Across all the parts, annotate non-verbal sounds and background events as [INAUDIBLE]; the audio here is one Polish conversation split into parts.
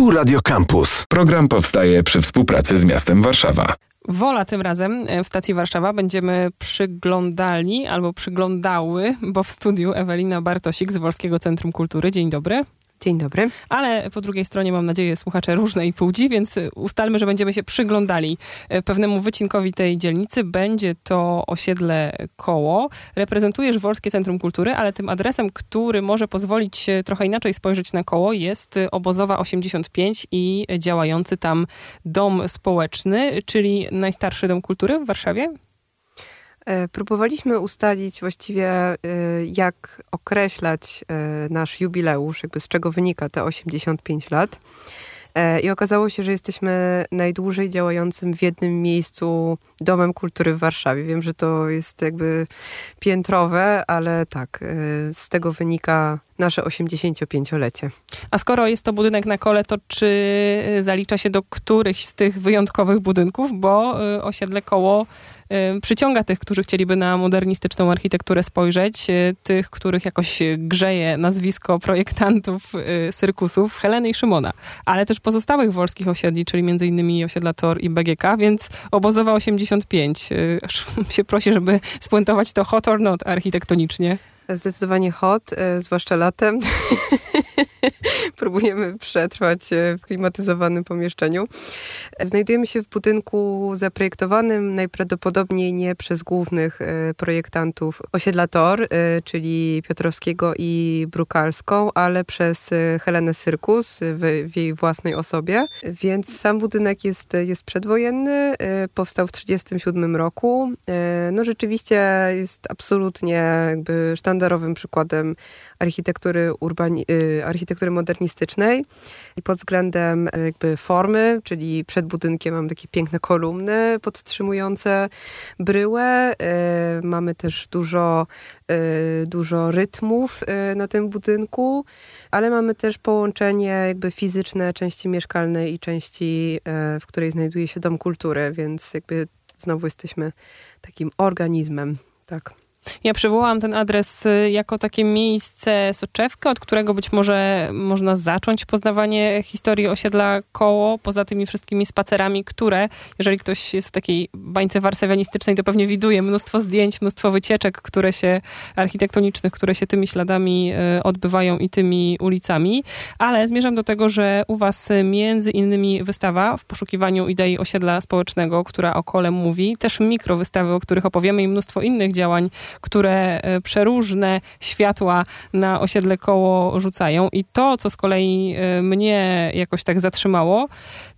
Tu Radio Campus. Program powstaje przy współpracy z miastem Warszawa. Wola tym razem e, w stacji Warszawa będziemy przyglądali albo przyglądały, bo w studiu Ewelina Bartosik z Wolskiego Centrum Kultury. Dzień dobry. Dzień dobry. Ale po drugiej stronie, mam nadzieję, słuchacze różnej płci, więc ustalmy, że będziemy się przyglądali e, pewnemu wycinkowi tej dzielnicy. Będzie to osiedle Koło. Reprezentujesz Wolskie Centrum Kultury, ale tym adresem, który może pozwolić trochę inaczej spojrzeć na Koło, jest Obozowa 85 i działający tam dom społeczny, czyli najstarszy dom kultury w Warszawie. E, próbowaliśmy ustalić właściwie, e, jak określać e, nasz jubileusz, jakby z czego wynika te 85 lat. I okazało się, że jesteśmy najdłużej działającym w jednym miejscu domem kultury w Warszawie. Wiem, że to jest jakby piętrowe, ale tak, z tego wynika nasze 85-lecie. A skoro jest to budynek na kole, to czy zalicza się do którychś z tych wyjątkowych budynków? Bo osiedle koło przyciąga tych, którzy chcieliby na modernistyczną architekturę spojrzeć, y, tych, których jakoś grzeje nazwisko projektantów y, cyrkusów Heleny i Szymona, ale też pozostałych wolskich osiedli, czyli innymi osiedla Tor i BGK, więc obozowa 85. Y, aż [LAUGHS] się prosi, żeby spuentować to hot or not architektonicznie. Zdecydowanie hot, e, zwłaszcza latem. [LAUGHS] Próbujemy przetrwać e, w klimatyzowanym pomieszczeniu. Znajdujemy się w budynku zaprojektowanym najprawdopodobniej nie przez głównych e, projektantów osiedla Tor, czyli Piotrowskiego i Brukalską, ale przez Helenę Syrkus w, w jej własnej osobie. Więc sam budynek jest, jest przedwojenny, powstał w 1937 roku. No rzeczywiście jest absolutnie jakby sztandar sztandarowym przykładem architektury, urbani- y, architektury modernistycznej i pod względem y, jakby formy, czyli przed budynkiem mamy takie piękne kolumny podtrzymujące bryłę. Y, mamy też dużo, dużo rytmów na tym budynku, ale mamy też połączenie jakby fizyczne części mieszkalnej i części, w której znajduje się dom kultury, więc jakby znowu jesteśmy takim organizmem. Tak. Ja przywołałam ten adres y, jako takie miejsce soczewkę, od którego być może można zacząć poznawanie historii osiedla Koło, poza tymi wszystkimi spacerami, które, jeżeli ktoś jest w takiej bańce warszawianistycznej, to pewnie widuje mnóstwo zdjęć, mnóstwo wycieczek, które się architektonicznych, które się tymi śladami y, odbywają i tymi ulicami, ale zmierzam do tego, że u was między innymi wystawa w poszukiwaniu idei osiedla społecznego, która o kole mówi, też mikrowystawy, o których opowiemy i mnóstwo innych działań, które e, przeróżne światła na osiedle koło rzucają. I to, co z kolei e, mnie jakoś tak zatrzymało,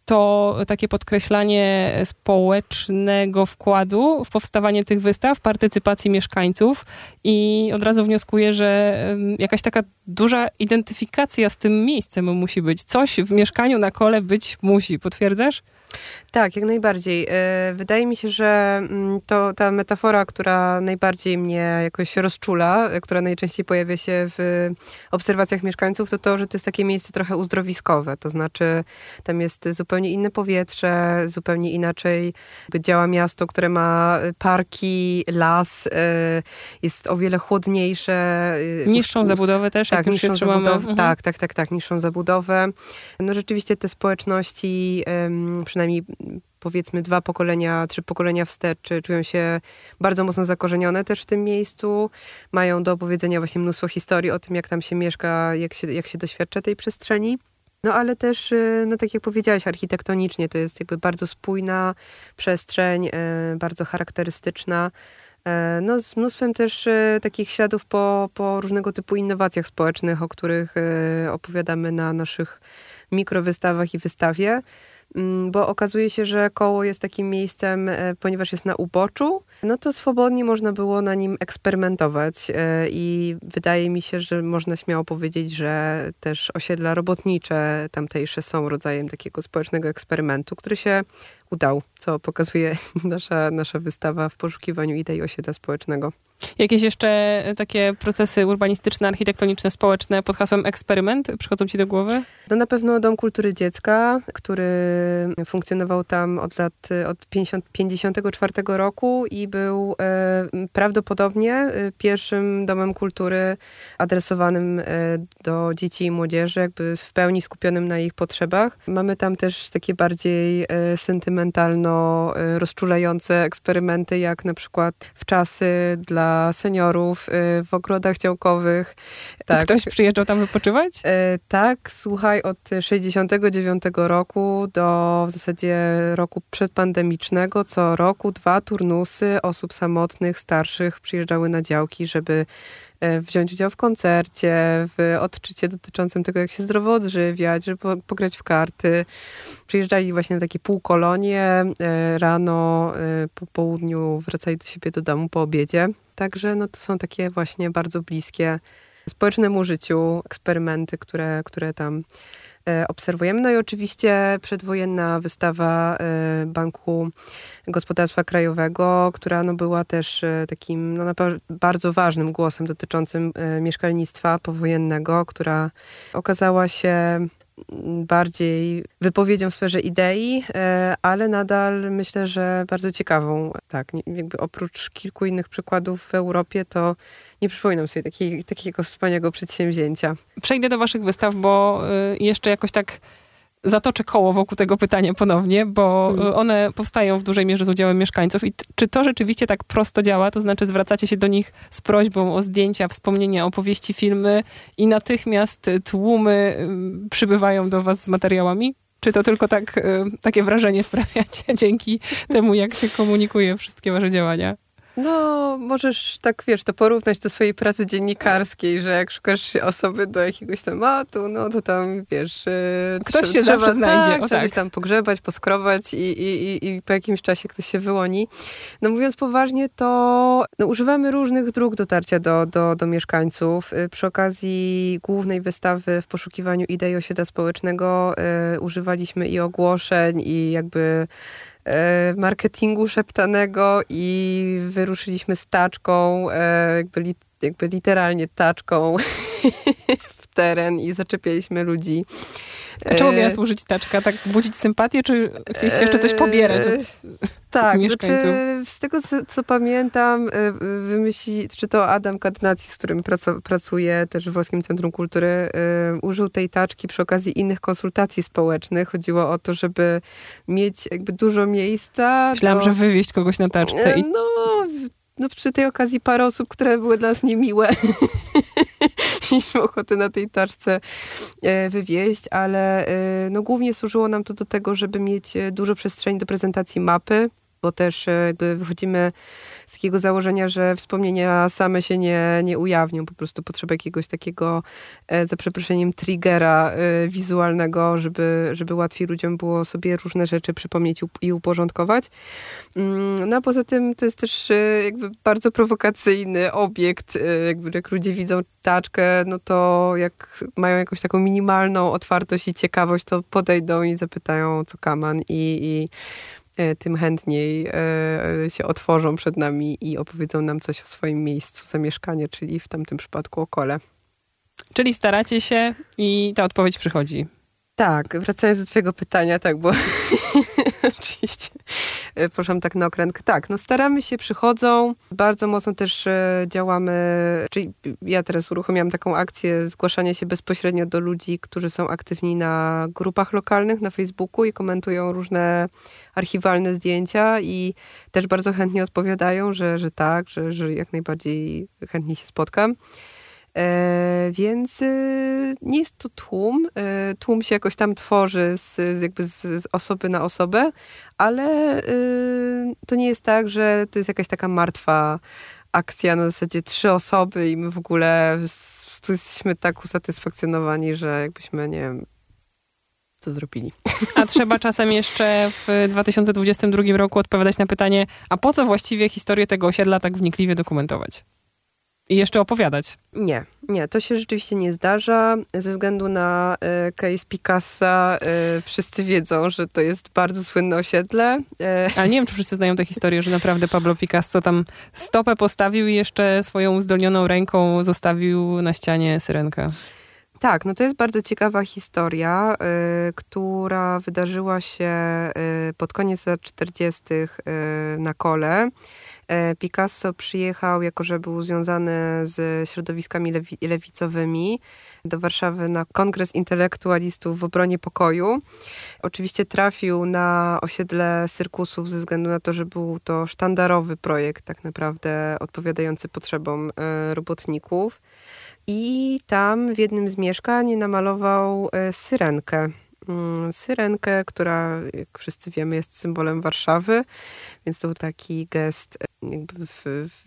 to takie podkreślanie społecznego wkładu w powstawanie tych wystaw, partycypacji mieszkańców i od razu wnioskuję, że jakaś taka duża identyfikacja z tym miejscem musi być. Coś w mieszkaniu na kole być musi. Potwierdzasz? Tak, jak najbardziej. E, wydaje mi się, że mm, to ta metafora, która najbardziej mnie jakoś rozczula, e, która najczęściej pojawia się w obserwacjach mieszkańców, to to, że to jest takie miejsce trochę uzdrowiskowe. To znaczy, tam jest zupełnie inne powietrze, zupełnie inaczej działa miasto, które ma parki, las, e, jest o wiele chłodniejsze. Niższą zabudowę też, tak, jak niższą zabudowę, mhm. Tak, tak, tak, tak, niższą zabudowę. No rzeczywiście te społeczności, przynajmniej przynajmniej powiedzmy dwa pokolenia, trzy pokolenia wstecz czują się bardzo mocno zakorzenione też w tym miejscu. Mają do opowiedzenia właśnie mnóstwo historii o tym, jak tam się mieszka, jak się, jak się doświadcza tej przestrzeni. No ale też, y, no tak jak powiedziałaś, architektonicznie to jest jakby bardzo spójna przestrzeń, y, bardzo charakterystyczna. Y, no, z mnóstwem też takich śladów po, po różnego typu innowacjach społecznych, o których opowiadamy na naszych mikrowystawach i wystawie. Mm, bo okazuje się, że koło jest takim miejscem, e, ponieważ jest na uboczu, no to swobodnie można było na nim eksperymentować e, i wydaje mi się, że można śmiało powiedzieć, że też osiedla robotnicze tamtejsze są rodzajem takiego społecznego eksperymentu, który się udał, co pokazuje [LAUGHS] nasza, nasza wystawa w poszukiwaniu idei osiedla społecznego. Jakieś jeszcze takie procesy urbanistyczne, architektoniczne, społeczne pod hasłem eksperyment przychodzą ci do głowy? No na pewno Dom Kultury Dziecka, który funkcjonował tam od lat od 50, 54 roku i był e, prawdopodobnie e, pierwszym domem kultury adresowanym e, do dzieci i młodzieży, jakby w pełni skupionym na ich potrzebach. Mamy tam też takie bardziej e, sentymentalno e, rozczulające eksperymenty, jak na przykład w czasy dla seniorów e, w ogrodach działkowych. Tak. Ktoś przyjeżdżał tam wypoczywać? E, tak, słuchaj, od 69 roku do w zasadzie roku przedpandemicznego, co roku dwa turnusy osób samotnych, starszych przyjeżdżały na działki, żeby wziąć udział w koncercie, w odczycie dotyczącym tego, jak się zdrowo odżywiać, żeby pograć w karty. Przyjeżdżali właśnie na takie półkolonie, e, rano, po południu wracali do siebie do domu po obiedzie. Także no, to są takie właśnie bardzo bliskie społecznemu życiu, eksperymenty, które, które tam e, obserwujemy. No i oczywiście przedwojenna wystawa e, Banku Gospodarstwa Krajowego, która no była też e, takim no, bardzo ważnym głosem dotyczącym mieszkalnictwa powojennego, która okazała się bardziej wypowiedzią w sferze idei, ale nadal myślę, że bardzo ciekawą. Tak, jakby oprócz kilku innych przykładów w Europie, to nie przypominam sobie takiej, takiego wspaniałego przedsięwzięcia. Przejdę do waszych wystaw, bo y, jeszcze jakoś tak zatoczę koło wokół tego pytania ponownie, bo hmm. one powstają w dużej mierze z udziałem mieszkańców. I czy to rzeczywiście tak prosto działa? To znaczy zwracacie się do nich z prośbą o zdjęcia, wspomnienia, opowieści, filmy i natychmiast tłumy y, przybywają do was z materiałami? Czy to tylko tak, y, takie wrażenie [LAUGHS] sprawiacie dzięki temu, jak się komunikuje wszystkie wasze działania? No, możesz tak, wiesz, to porównać do swojej pracy dziennikarskiej, że jak szukasz osoby do jakiegoś tematu, no to tam, wiesz... E, ktoś trzeba, się zawsze tak, znajdzie. Tak, trzeba tak. tam pogrzebać, poskrobać i, i, i, i, po jakimś czasie ktoś się wyłoni. No mówiąc poważnie, to no, używamy różnych dróg dotarcia do, do, do mieszkańców. E, przy okazji głównej wystawy w poszukiwaniu idei osiedla społecznego y, używaliśmy i ogłoszeń, i jakby marketingu szeptanego i wyruszyliśmy z taczką, e, jakby, jakby literalnie taczką [LAUGHS] w teren i zaczepialiśmy ludzi. A czemu miała służyć taczka? Tak budzić sympatię, czy chcieliście jeszcze coś pobierać od tak, [LAUGHS] mieszkańców? Znaczy, z tego, co, co, pamiętam, e, wymyśli, czy to Adam Kadnacji, z którym pracuję też w Wolskim Centrum Kultury, użył tej taczki przy okazji innych konsultacji społecznych. Chodziło o to, żeby mieć jakby dużo miejsca. Myślałam, do... że wywieźć kogoś na taczce. I... No, no przy tej okazji parę osób, które były dla nas niemiłe. [LAUGHS] [LAUGHS] mieliśmy ochotę na tej taczce e, wywieźć, ale e, no, głównie służyło nam to do tego, żeby mieć e, dużo przestrzeni do prezentacji mapy, bo też jakby wychodzimy takiego założenia, że wspomnienia same się nie, nie ujawnią. Po prostu potrzeba jakiegoś takiego, e, za przeproszeniem, triggera e, wizualnego, żeby, żeby łatwiej ludziom było sobie różne rzeczy przypomnieć i uporządkować. Mm, no a poza tym to jest też e, jakby bardzo prowokacyjny obiekt. Jakby jak ludzie widzą taczkę, no to jak mają jakąś taką minimalną otwartość i ciekawość, to podejdą i zapytają, co kaman i, i tym chętniej e, się otworzą przed nami i opowiedzą nam coś o swoim miejscu zamieszkania, czyli w tamtym przypadku o kole. Czyli staracie się i ta odpowiedź przychodzi. Tak, wracając do twojego pytania, tak, bo [LAUGHS] oczywiście e, poszłam tak na okrętkę. Tak, no staramy się, przychodzą, bardzo mocno też działamy, czyli ja teraz uruchomiłam taką akcję zgłaszania się bezpośrednio do ludzi, którzy są aktywni na grupach lokalnych na Facebooku i komentują różne archiwalne zdjęcia i też bardzo chętnie odpowiadają, że, że tak, że, że jak najbardziej chętnie się spotkam. E, więc e, nie jest to tłum. E, tłum się jakoś tam tworzy z, z jakby z, z, osoby na osobę, ale e, to nie jest tak, że to jest jakaś taka martwa akcja na zasadzie trzy osoby i my w ogóle jesteśmy tak usatysfakcjonowani, że jakbyśmy, nie wiem, co zrobili. A trzeba czasem jeszcze w 2022 roku odpowiadać na pytanie, a po co właściwie historię tego osiedla tak wnikliwie dokumentować? I jeszcze opowiadać. Nie, nie, to się rzeczywiście nie zdarza. Ze względu na y, case Picassa y, wszyscy wiedzą, że to jest bardzo słynne osiedle. Y. Ale nie wiem, czy wszyscy znają tę historię, że naprawdę Pablo Picasso tam stopę postawił i jeszcze swoją uzdolnioną ręką zostawił na ścianie syrenkę. Tak, no to jest bardzo ciekawa historia, y, która wydarzyła się y, pod koniec lat 40. Y, na kole. Y, Picasso przyjechał, jako że był związany z środowiskami lewi lewicowymi, do Warszawy na kongres intelektualistów w obronie pokoju. Oczywiście trafił na osiedle cyrkusów ze względu na to, że był to sztandarowy projekt, tak naprawdę odpowiadający potrzebom y, robotników. I tam w jednym z mieszkań namalował e, syrenkę. Mm, syrenkę, która, jak wszyscy wiemy, jest symbolem Warszawy, więc to był taki gest e, jakby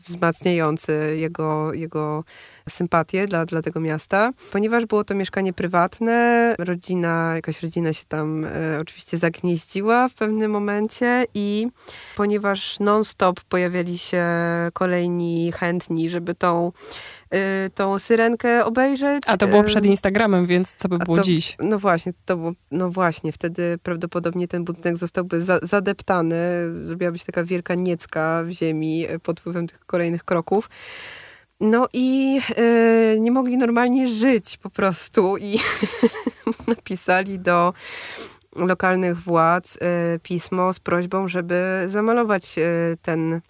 wzmacniający jego, jego sympatię dla, dla tego miasta. Ponieważ było to mieszkanie prywatne, rodzina, jakaś rodzina się tam e, oczywiście zagnieździła w pewnym momencie i ponieważ non-stop pojawiali się kolejni chętni, żeby tą tą syrenkę obejrzeć. A to było przed Instagramem, więc co by było to, dziś? No właśnie, to było, no właśnie, wtedy prawdopodobnie ten budynek zostałby za, zadeptany, zrobiłaby się taka wielka niecka w ziemi pod wpływem tych kolejnych kroków. No i y, nie mogli normalnie żyć po prostu i [LAUGHS] napisali do lokalnych władz y, pismo z prośbą, żeby zamalować ten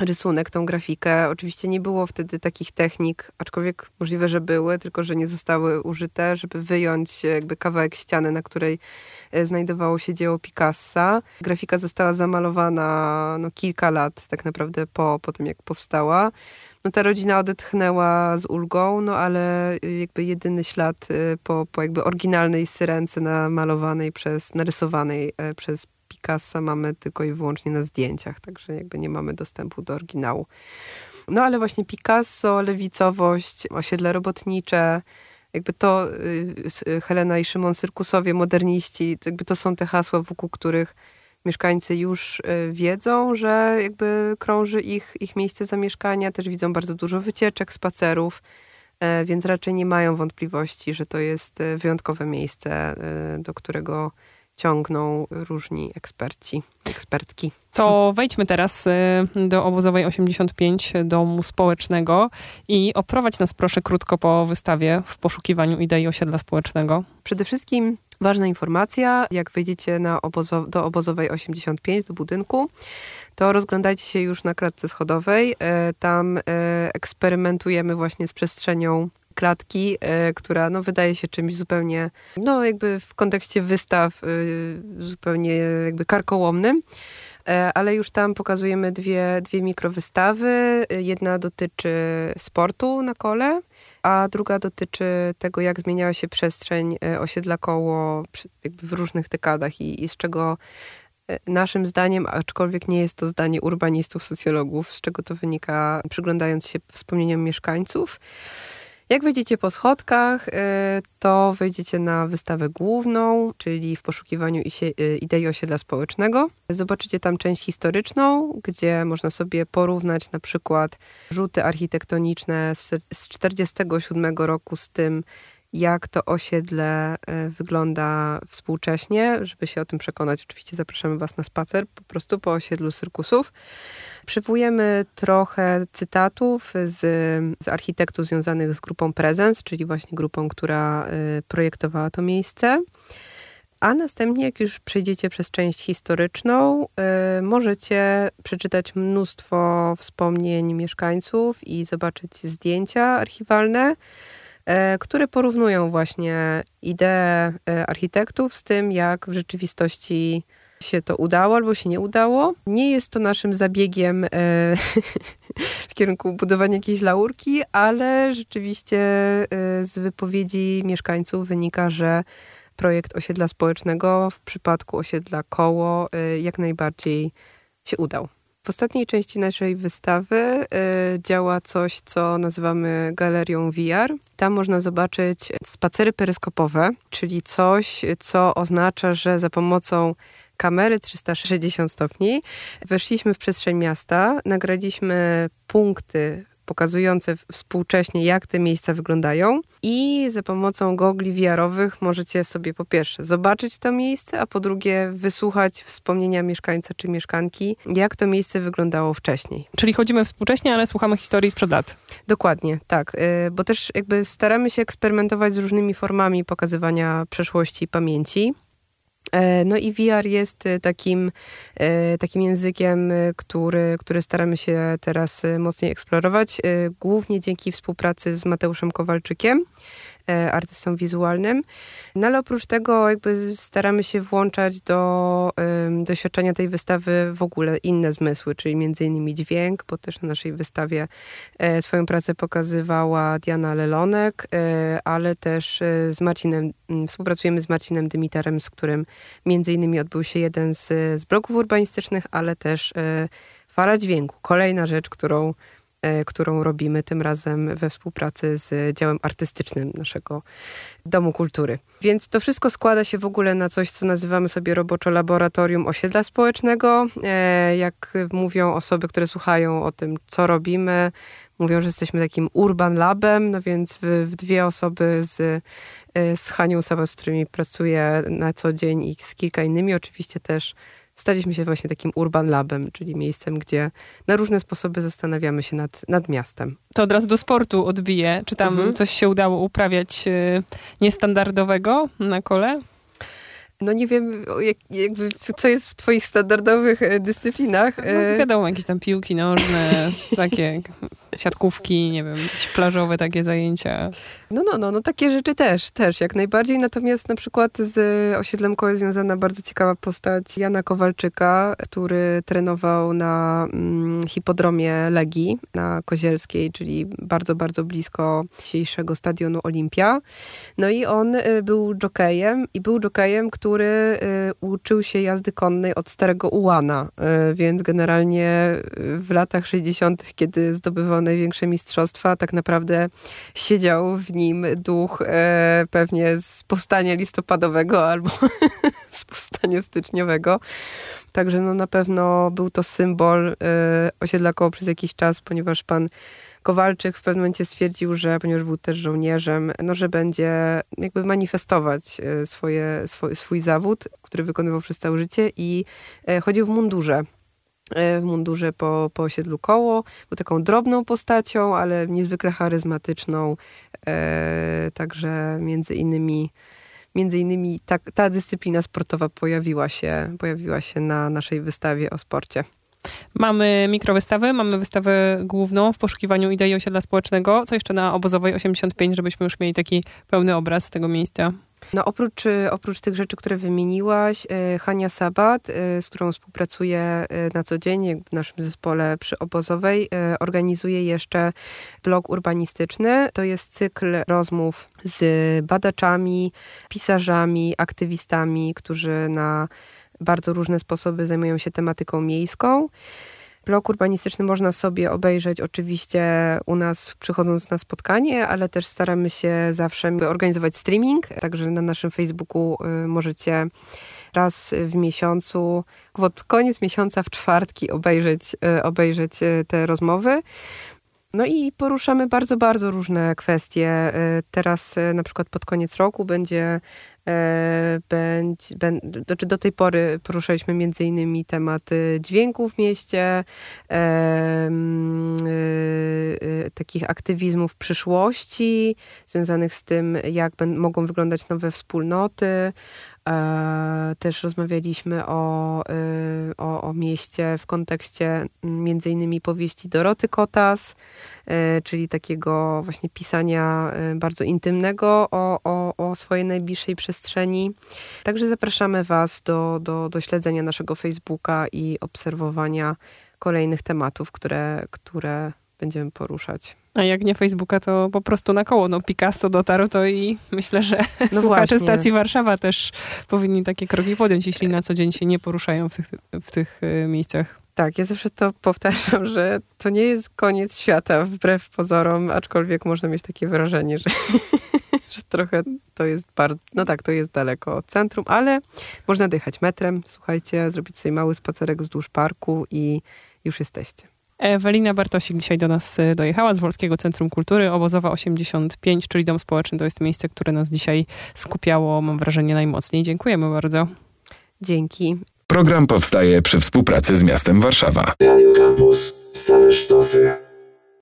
rysunek, tą grafikę. Oczywiście nie było wtedy takich technik, aczkolwiek możliwe, że były, tylko że nie zostały użyte, żeby wyjąć jakby kawałek ściany, na której e, znajdowało się dzieło Picassa. Grafika została zamalowana no, kilka lat tak naprawdę po, po tym, jak powstała. No, ta rodzina odetchnęła z ulgą, no ale jakby jedyny ślad e, po, po jakby oryginalnej syrence namalowanej przez, narysowanej e, przez Picassa mamy tylko i wyłącznie na zdjęciach, także jakby nie mamy dostępu do oryginału. No ale właśnie Picasso, lewicowość, osiedle robotnicze, jakby to y, Helena i Szymon Syrkusowie, moderniści, jakby to są te hasła, wokół których mieszkańcy już y, wiedzą, że jakby krąży ich, ich miejsce zamieszkania, też widzą bardzo dużo wycieczek, spacerów, e, więc raczej nie mają wątpliwości, że to jest y, wyjątkowe miejsce, do którego ciągną różni eksperci, ekspertki. To wejdźmy teraz y, do obozowej 85 domu społecznego i oprowadź nas proszę krótko po wystawie w poszukiwaniu idei osiedla społecznego. Przede wszystkim ważna informacja, jak wejdziecie na obozo do obozowej 85, do budynku, to rozglądajcie się już na klatce schodowej. E, tam e, eksperymentujemy właśnie z przestrzenią klatki, e, która no, wydaje się czymś zupełnie, no jakby w kontekście wystaw, e, zupełnie jakby karkołomnym. E, ale już tam pokazujemy dwie, dwie mikrowystawy. Jedna dotyczy sportu na kole, a druga dotyczy tego, jak zmieniała się przestrzeń osiedla koło w różnych dekadach i, i z czego naszym zdaniem, aczkolwiek nie jest to zdanie urbanistów, socjologów, z czego to wynika, przyglądając się wspomnieniom mieszkańców. Jak wejdziecie po schodkach, y, to wejdziecie na wystawę główną, czyli w poszukiwaniu y, idei osiedla społecznego. Zobaczycie tam część historyczną, gdzie można sobie porównać na przykład rzuty architektoniczne z 1947 roku z tym, jak to osiedle y, wygląda współcześnie. Żeby się o tym przekonać, oczywiście zapraszamy Was na spacer po prostu po osiedlu cyrkusów. Przywołujemy trochę cytatów z, z architektów związanych z grupą Presence, czyli właśnie grupą, która y, projektowała to miejsce. A następnie, jak już przejdziecie przez część historyczną, y, możecie przeczytać mnóstwo wspomnień mieszkańców i zobaczyć zdjęcia archiwalne, które porównują właśnie idee architektów z tym, jak w rzeczywistości się to udało albo się nie udało. Nie jest to naszym zabiegiem e, [LAUGHS] w kierunku budowania jakiejś laurki, ale rzeczywiście e, z wypowiedzi mieszkańców wynika, że projekt osiedla społecznego w przypadku osiedla koło e, jak najbardziej się udał. W ostatniej części naszej wystawy y, działa coś, co nazywamy galerią VR. Tam można zobaczyć spacery peryskopowe, czyli coś, co oznacza, że za pomocą kamery 360 stopni. Weszliśmy w przestrzeń miasta, nagraliśmy punkty pokazujące współcześnie, jak te miejsca wyglądają. I za pomocą gogli VR-owych możecie sobie po pierwsze zobaczyć to miejsce, a po drugie wysłuchać wspomnienia mieszkańca czy mieszkanki, jak to miejsce wyglądało wcześniej. Czyli chodzimy współcześnie, ale słuchamy historii sprzed lat. Dokładnie, tak. Y, bo też jakby staramy się eksperymentować z różnymi formami pokazywania przeszłości i pamięci. E, no i VR jest e, takim, e, takim językiem, który, który staramy się teraz mocniej eksplorować, głównie dzięki współpracy z Mateuszem Kowalczykiem. E, artystą wizualnym. No ale oprócz tego jakby staramy się włączać do doświadczenia tej wystawy w ogóle inne zmysły, czyli między innymi dźwięk, bo też na naszej wystawie e, swoją pracę pokazywała Diana Lelonek, e, ale też z Marcinem, współpracujemy z Marcinem Dymitarem, z którym między innymi odbył się jeden z, z bloków urbanistycznych, ale też fala dźwięku. Kolejna rzecz, którą którą robimy tym razem we współpracy z działem artystycznym naszego Domu Kultury. Więc to wszystko składa się w ogóle na coś, co nazywamy sobie roboczo laboratorium osiedla społecznego. E, jak mówią osoby, które słuchają o tym, co robimy, mówią, że jesteśmy takim urban labem, no więc w, w dwie osoby z, e, z Hanią Saba, z którymi pracuję na co dzień i z kilka innymi oczywiście też staliśmy się właśnie takim urban labem, czyli miejscem, gdzie na różne sposoby zastanawiamy się nad, nad miastem. To od razu do sportu odbije. Czy tam mhm. coś się udało uprawiać y, niestandardowego na kole? No nie wiem, jak, jakby, co jest w twoich standardowych e, dyscyplinach. No, e, wiadomo, jakieś tam piłki nożne, [LAUGHS] takie siatkówki, nie wiem, jakieś plażowe takie zajęcia. No, no, no, no takie rzeczy też, też jak najbardziej. Natomiast na przykład z osiedlem Koło związana bardzo ciekawa postać Jana Kowalczyka, który trenował na mm, hipodromie Legii na Kozielskiej, czyli bardzo, bardzo blisko dzisiejszego stadionu Olimpia. No i on y, był jokejem i był jokejem, który y, uczył się jazdy konnej od starego Ułana, y, więc generalnie w latach 60., kiedy zdobywał największe mistrzostwa, tak naprawdę siedział w nim duch pewnie z powstania listopadowego albo [LAUGHS] z powstania styczniowego. Także no na pewno był to symbol osiedla koło przez jakiś czas, ponieważ pan Kowalczyk w pewnym momencie stwierdził, że ponieważ był też żołnierzem, no, że będzie jakby manifestować e, swoje, swój, swój zawód, który wykonywał przez całe życie i e, chodził w mundurze e, w mundurze po, po osiedlu koło. Był taką drobną postacią, ale niezwykle charyzmatyczną. E, także między innymi, między innymi ta, ta dyscyplina sportowa pojawiła się, pojawiła się na naszej wystawie o sporcie. Mamy mikrowystawę, mamy wystawę główną w poszukiwaniu idei osiedla społecznego. Co jeszcze na obozowej 85, żebyśmy już mieli taki pełny obraz tego miejsca? No oprócz, oprócz tych rzeczy, które wymieniłaś, e, Hania Sabat, e, z którą współpracuję na co dzień w naszym zespole przy Obozowej, organizuje jeszcze blog urbanistyczny. To jest cykl rozmów z badaczami, pisarzami, aktywistami, którzy na bardzo różne sposoby zajmują się tematyką miejską. Blok urbanistyczny można sobie obejrzeć oczywiście u nas przychodząc na spotkanie, ale też staramy się zawsze organizować streaming, także na naszym Facebooku y, możecie raz w miesiącu, pod koniec miesiąca w czwartki obejrzeć, y, obejrzeć y, te rozmowy. No i poruszamy bardzo, bardzo różne kwestie. Teraz na przykład pod koniec roku będzie będzie, znaczy do tej pory poruszaliśmy między innymi tematy dźwięku w mieście, e, e, takich aktywizmów przyszłości, związanych z tym, jak mogą wyglądać nowe wspólnoty, E, też rozmawialiśmy o, e, o, o mieście w kontekście między innymi powieści Doroty Kotas, e, czyli takiego właśnie pisania bardzo intymnego o, o, o swojej najbliższej przestrzeni. Także zapraszamy Was do, do, do śledzenia naszego Facebooka i obserwowania kolejnych tematów, które, które będziemy poruszać. A jak nie Facebooka, to po prostu na koło. No Picasso dotarł to i myślę, że no słuchacze właśnie. stacji Warszawa też powinni takie kroki podjąć, jeśli na co dzień się nie poruszają w tych, w tych y, miejscach. Tak, ja zawsze to powtarzam, że to nie jest koniec świata, wbrew pozorom, aczkolwiek można mieć takie wrażenie, że, [LAUGHS] że trochę to jest bardzo, no tak, to jest daleko od centrum, ale można dojechać metrem, słuchajcie, zrobić sobie mały spacerek wzdłuż parku i już jesteście. Ewelina Bartosik dzisiaj do nas y, dojechała z Wolskiego Centrum Kultury, Obozowa 85, czyli Dom Społeczny. To jest miejsce, które nas dzisiaj skupiało, mam wrażenie, najmocniej. Dziękujemy bardzo. Dzięki. Program powstaje przy współpracy z miastem Warszawa. Radio Campus. Same sztosy.